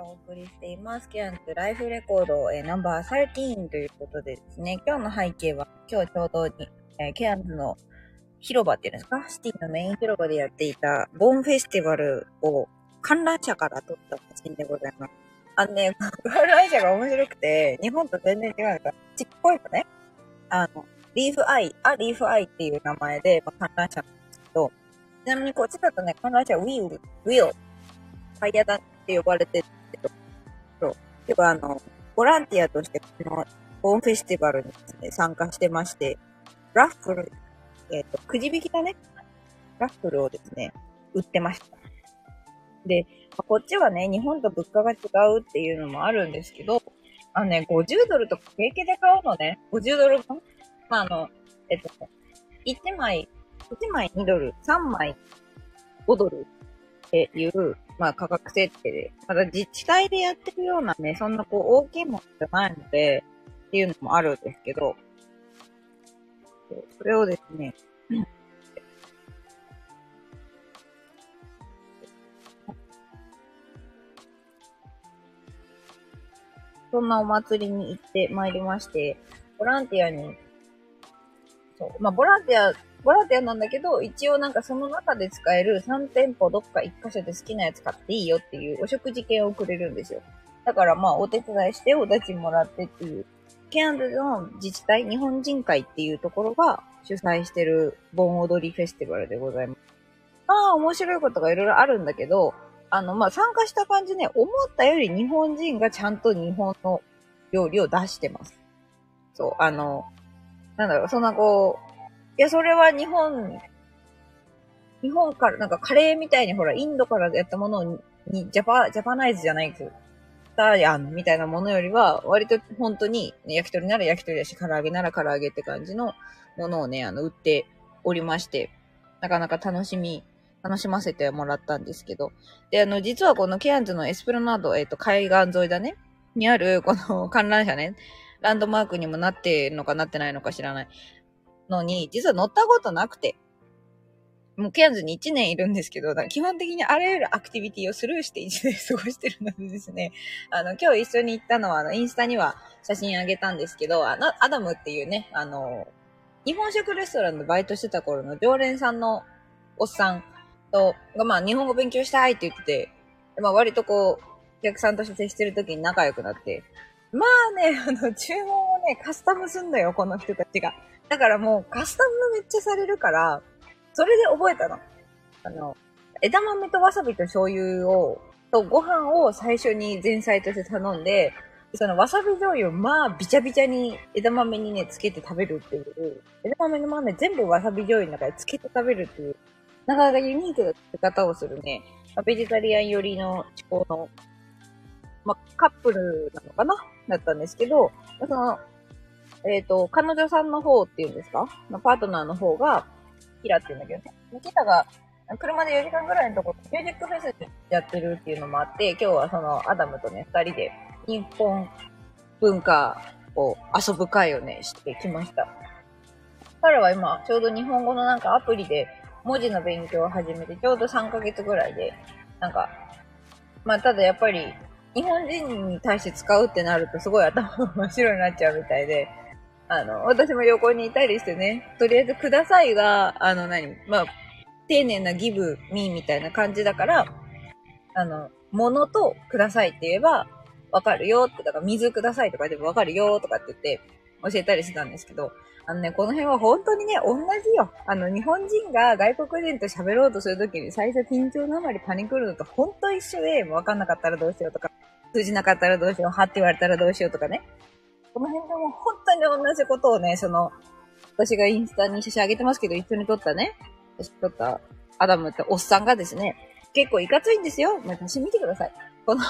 からお送りしています。ケアンズライフレコード、えーナンバー13ということでですね、今日の背景は、今日ちょうどに、えーケアンズの広場っていうんですか？シティのメイン広場でやっていたボーンフェスティバルを観覧車から撮った写真でございます。あのね、観覧車が面白くて、日本と全然違うのが、ちっこいのね。あの、リーフアイ、あ、リーフアイっていう名前で、まあ、観覧車なんですけど、ちなみにこっちだとね、観覧車はウィール、ウィール、タイヤだって呼ばれてるけど、そう。てかあの、ボランティアとしてこのボーンフェスティバルにですね、参加してまして、ラッフル、えっ、と、くじ引きだね。ラッフルをですね、売ってました。で、こっちはね、日本と物価が違うっていうのもあるんですけど、あのね、50ドルとか平気で買うのね。50ドル分まあ、あの、えっと、1枚、1枚2ドル、3枚5ドルっていう、まあ価格設定で、ただ自治体でやってるようなね、そんなこう大きいものじゃないので、っていうのもあるんですけど、そうそれをですね、そんなお祭りに行ってまいりまして、ボランティアに、そう、まあボランティア、ボランティアなんだけど、一応なんかその中で使える3店舗どっか1箇所で好きなやつ買っていいよっていうお食事券をくれるんですよ。だからまあお手伝いしてお立ちもらってっていう、ケアンズの自治体、日本人会っていうところが主催してる盆踊りフェスティバルでございます。まあ面白いことがいろいろあるんだけど、あの、まあ、参加した感じね、思ったより日本人がちゃんと日本の料理を出してます。そう、あの、なんだろう、そんなこう、や、それは日本、日本から、なんかカレーみたいにほら、インドからやったものに、ジャパ、ジャパナイズじゃないけど、タヤンみたいなものよりは、割と本当に、ね焼き鳥なら焼き鳥だし、唐揚げなら唐揚げって感じのものをね、あの、売っておりまして、なかなか楽しみ、楽しませてもらったんですけど。で、あの、実はこのケアンズのエスプラナード、えっ、と、海岸沿いだね、にある、この観覧車ね、ランドマークにもなってるのかなってないのか知らないのに、実は乗ったことなくて。もうケアンズに1年いるんですけど、基本的にあらゆるアクティビティをスルーして1年過ごしてるのでですね、あの、今日一緒に行ったのは、あの、インスタには写真あげたんですけど、あの、アダムっていうね、あの、日本食レストランでバイトしてた頃の常連さんのおっさんと、がまあ、日本語勉強したいって言ってて、まあ、割とこう、お客さんとして接してる時に仲良くなって、まあね、あの、注文をね、カスタムすんだよ、この人たちが。だからもう、カスタムめっちゃされるから、それで覚えたの。あの、枝豆とわさびと醤油を、とご飯を最初に前菜として頼んで、そのわさび醤油をまあびちゃびちゃに枝豆にね、つけて食べるっていう、枝豆の豆全部わさび醤油の中でつけて食べるっていう、なかなかユニークな食べ方をするね、ベジタリアン寄りの思考の、まあ、カップルなのかな？だったんですけど、その、えっ、と、彼女さんの方っていうんですか？まあパートナーの方が、キラって言うんだけどね。キラが、車で4時間ぐらいのところ、ミュージックフェスやってるっていうのもあって、今日はそのアダムとね、二人で日本文化を遊ぶ会をね、してきました。彼は今、ちょうど日本語のなんかアプリで文字の勉強を始めて、ちょうど3ヶ月ぐらいで、なんか、まあただやっぱり、日本人に対して使うってなるとすごい頭が真っ白になっちゃうみたいで、あの、私も横にいたりしてね、とりあえずくださいが、あの何、まあ、丁寧なギブ、ミーみたいな感じだから、あの、物とくださいって言えば、わかるよって、だから水くださいとかでもわかるよとかって言って教えたりしてたんですけど、あのね、この辺は本当にね、同じよ。あの、日本人が外国人と喋ろうとするときに最初緊張のあまりパニクるのと本当一緒で、もうわかんなかったらどうしようとか、通じなかったらどうしよう、はって言われたらどうしようとかね。この辺でもう本当に同じことをね、その、私がインスタに写真あげてますけど、一緒に撮ったね、写真撮ったアダムっておっさんがですね、結構いかついんですよ。もう写真見てください。この、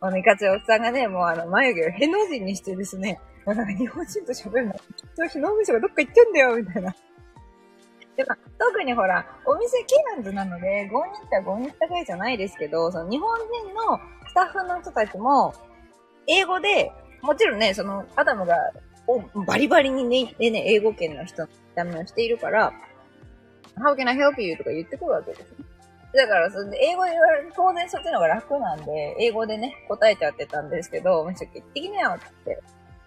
このいかついおっさんがね、もうあの、眉毛をへの字にしてですね、もうなんか日本人と喋るの、きっと日の虫がどっか行ってんだよ、みたいな。で、まあ、特にほら、お店ケアンズなので、ゴーニッタゴーニッタぐらいじゃないですけど、その日本人のスタッフの人たちも、英語で、もちろんね、その、アダムが、バリバリにね、ね、ね英語圏の人のためをしているから、How can I help you? とか言ってくるわけですね。だから、それで英語で言われる、当然そっちの方が楽なんで、英語でね、答えちゃってたんですけど、ちょっと的にはって、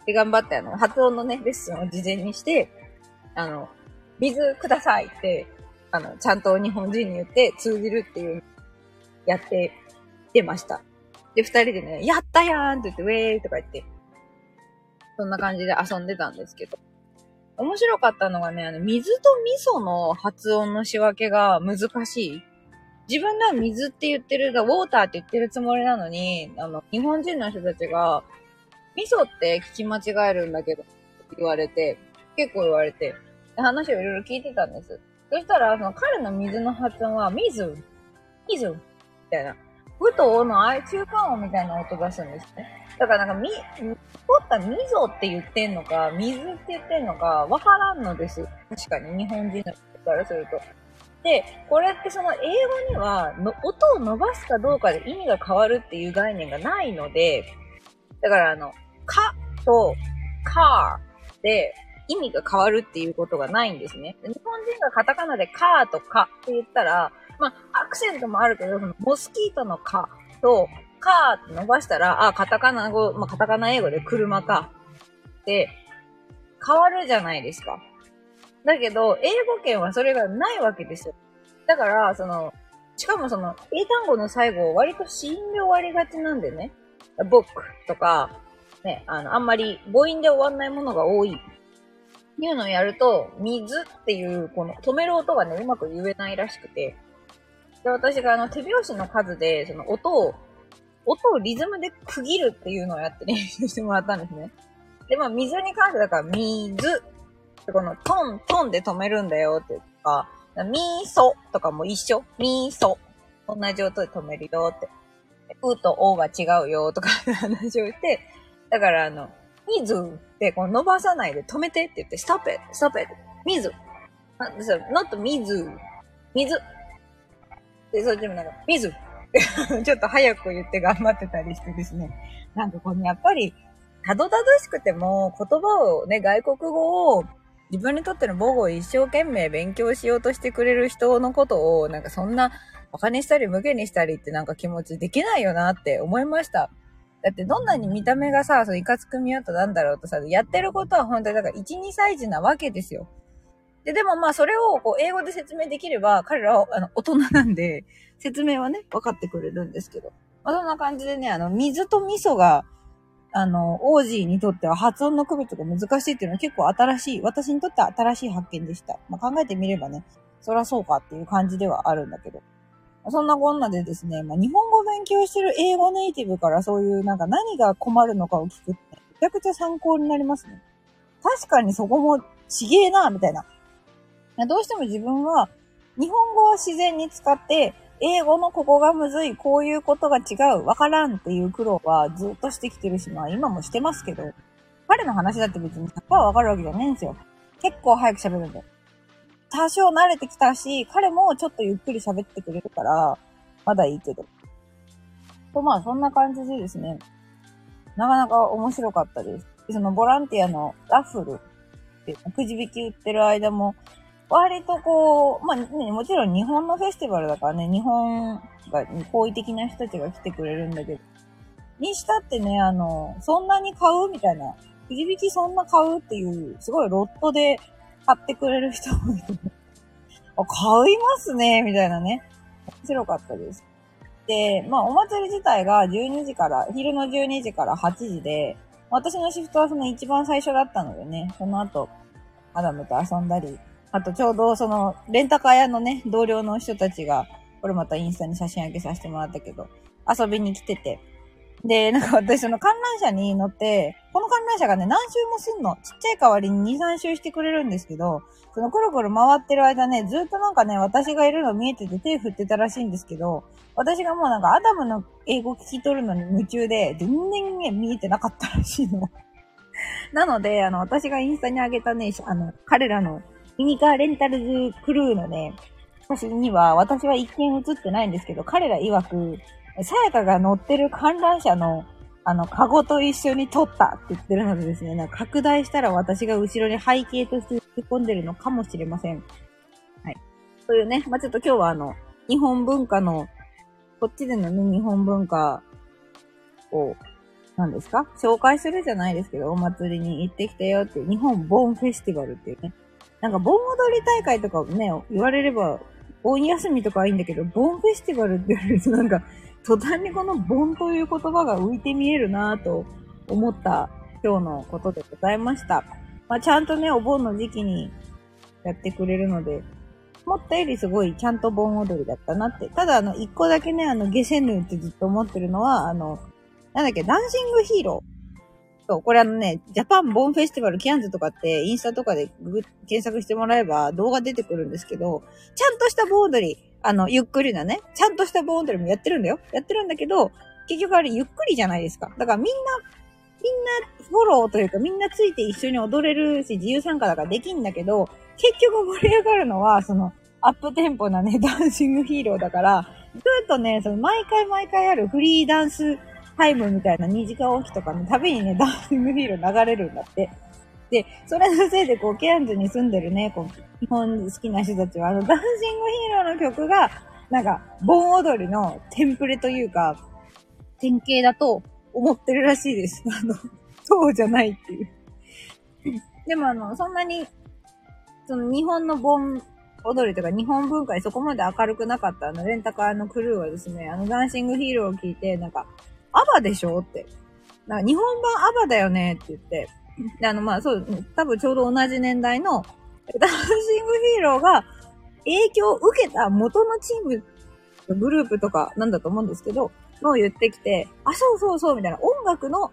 で、頑張ってあの、発音のね、レッスンを事前にして、あの、水くださいって、あの、ちゃんと日本人に言って通じるっていう、やって、出ました。で、二人でね、やったやんって言って、ウェーイとか言って、そんな感じで遊んでたんですけど。面白かったのがね、あの、水と味噌の発音の仕分けが難しい。自分では水って言ってるが、ウォーターって言ってるつもりなのに、あの、日本人の人たちが、味噌って聞き間違えるんだけど、言われて、結構言われて、話をいろいろ聞いてたんです。そしたら、その彼の水の発音は、水、水、みたいな。ふとのあい中間音みたいな音出すんですね。だからなんか、み、取った溝って言ってんのか、水って言ってんのか、わからんのです。確かに、日本人の人からすると。で、これってその英語にはの、音を伸ばすかどうかで意味が変わるっていう概念がないので、だからあの、かと、car で意味が変わるっていうことがないんですね。日本人がカタカナでカーとかって言ったら、まあ、アクセントもあるけど、そのモスキートのカと、カーって伸ばしたら、あ、カタカナ語、まあ、カタカナ英語で車か。って、変わるじゃないですか。だけど、英語圏はそれがないわけですよ。だから、その、しかもその、英単語の最後、割と死因で終わりがちなんでね。book とか、ね、あの、あんまり母音で終わんないものが多い。っていうのをやると、水っていう、この止める音がね、うまく言えないらしくて。で、私があの手拍子の数で、その音を、音をリズムで区切るっていうのをやって練習 してもらったんですね。で、まあ、水に関してだから、水ってこのトン、トンで止めるんだよっていうか、ミーソとかも一緒。ミーソ。同じ音で止めるよって。うとおが違うよとか 話をして、だからあの、水ってこう伸ばさないで止めてって言って、stop it, stop it, 水。あ、そう not 水。水。で、そっちもなんか、水。ちょっと早く言って頑張ってたりしてですね。なんかこのやっぱり、たどたどしくても言葉をね、外国語を自分にとっての母語を一生懸命勉強しようとしてくれる人のことを、なんかそんな馬鹿にしたり無限にしたりってなんか気持ちできないよなって思いました。だってどんなに見た目がさ、そういかつく見ようとなんだろうとさ、やってることは本当にだから1、2歳児なわけですよ。で、でもまあそれをこう英語で説明できれば、彼らはあの大人なんで、説明はね、分かってくれるんですけど。まあそんな感じでね、あの、水と味噌が、あの、オージーにとっては発音の区別が難しいっていうのは結構新しい、私にとっては新しい発見でした。まあ考えてみればね、そりゃそうかっていう感じではあるんだけど。そんなこんなでですね、まあ、日本語勉強してる英語ネイティブからそういうなんか何が困るのかを聞くって、めちゃくちゃ参考になりますね。確かにそこもちげえな、みたいな。どうしても自分は日本語は自然に使って、英語のここがむずい、こういうことが違う、わからんっていう苦労はずっとしてきてるし、まあ今もしてますけど、彼の話だって別に100%わかるわけじゃないんですよ。結構早く喋るんで。多少慣れてきたし、彼もちょっとゆっくり喋ってくれるから、まだいいけど。と、まあ、そんな感じでですね、なかなか面白かったです。そのボランティアのラッフルってくじ引き売ってる間も、割とこう、まあ、ね、もちろん日本のフェスティバルだからね、日本が好意的な人たちが来てくれるんだけど、にしたってね、あの、そんなに買うみたいな、くじ引きそんな買うっていう、すごいロットで買ってくれる人もいて、あ、買いますね、みたいなね。面白かったです。で、まあ、お祭り自体が12時から、昼の12時から8時で、私のシフトはその一番最初だったのでね、その後、アダムと遊んだり、あとちょうどその、レンタカー屋のね、同僚の人たちが、これまたインスタに写真上げさせてもらったけど、遊びに来てて、で、なんか私その観覧車に乗って、この観覧車がね、何周もすんの。ちっちゃい代わりに2、3周してくれるんですけど、そのくるくる回ってる間ね、ずっとなんかね、私がいるの見えてて手振ってたらしいんですけど、私がもうなんかアダムの英語聞き取るのに夢中で、全然ね、見えてなかったらしいの。なので、あの、私がインスタに上げたね、あの、彼らのミニカーレンタルズクルーのね、写真には、私は一見写ってないんですけど、彼ら曰く、さやかが乗ってる観覧車の、あの、カゴと一緒に撮ったって言ってるのでですね、なんか拡大したら私が後ろに背景として突っ込んでるのかもしれません。はい。というね、まあ、ちょっと今日はあの、日本文化の、こっちでのね、日本文化を、何ですか？紹介するじゃないですけど、お祭りに行ってきたよっていう、日本ボーンフェスティバルっていうね。なんか、盆踊り大会とかね、言われれば、盆休みとかはいいんだけど、ボンフェスティバルって言われるとなんか、途端にこのボンという言葉が浮いて見えるなぁと思った今日のことでございました。まあ、ちゃんとね、お盆の時期にやってくれるので、思ったよりすごいちゃんと盆踊りだったなって。ただ、あの、一個だけね、あの、ゲセヌってずっと思ってるのは、あの、なんだっけ、ダンシングヒーロー。そう、これあのね、ジャパンボンフェスティバルケアンズとかってインスタとかでググ検索してもらえば動画出てくるんですけど、ちゃんとした盆踊り、あの、ゆっくりなね、ちゃんとした盆踊りもやってるんだよ。やってるんだけど、結局あれゆっくりじゃないですか。だからみんな、みんなフォローというかみんなついて一緒に踊れるし自由参加だからできんだけど、結局盛り上がるのは、その、アップテンポなね、ダンシングヒーローだから、ずっとね、その毎回毎回あるフリーダンスタイムみたいな2時間おきとかのたびにね、ダンシングヒーロー流れるんだって。で、それのせいでこう、ケアンズに住んでるね、こう、日本好きな人たちは、あの、ダンシングヒーローの曲が、なんか、盆踊りのテンプレというか、典型だと思ってるらしいです。あの、そうじゃないっていう。でもあの、そんなに、その日本の盆踊りとか日本文化にそこまで明るくなかったあのレンタカーのクルーはですね、あのダンシングヒーローを聞いて、なんか、アバでしょって。なんか日本版アバだよねって言って。で、あの、まあ、そう、多分ちょうど同じ年代の、ダンシングヒーローが影響を受けた元のチーム、グループとかなんだと思うんですけど、のを言ってきて、あ、そうそうそう、みたいな。音楽の、音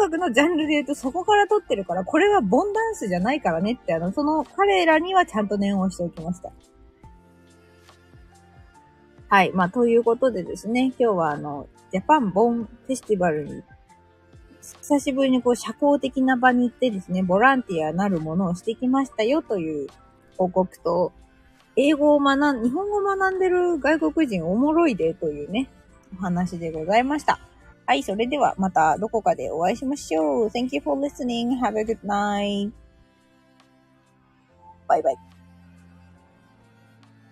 楽のジャンルで言うとそこから撮ってるから、これはボンダンスじゃないからねって、あの、その彼らにはちゃんと念をしておきました。はい。まあ、ということでですね、今日はあの、ジャパンボンフェスティバルに、久しぶりにこう社交的な場に行ってですね、ボランティアなるものをしてきましたよという報告と、英語を学ん、日本語を学んでる外国人おもろいでというね、お話でございました。はい、それではまたどこかでお会いしましょう。Thank you for listening. Have a good night. バイバイ。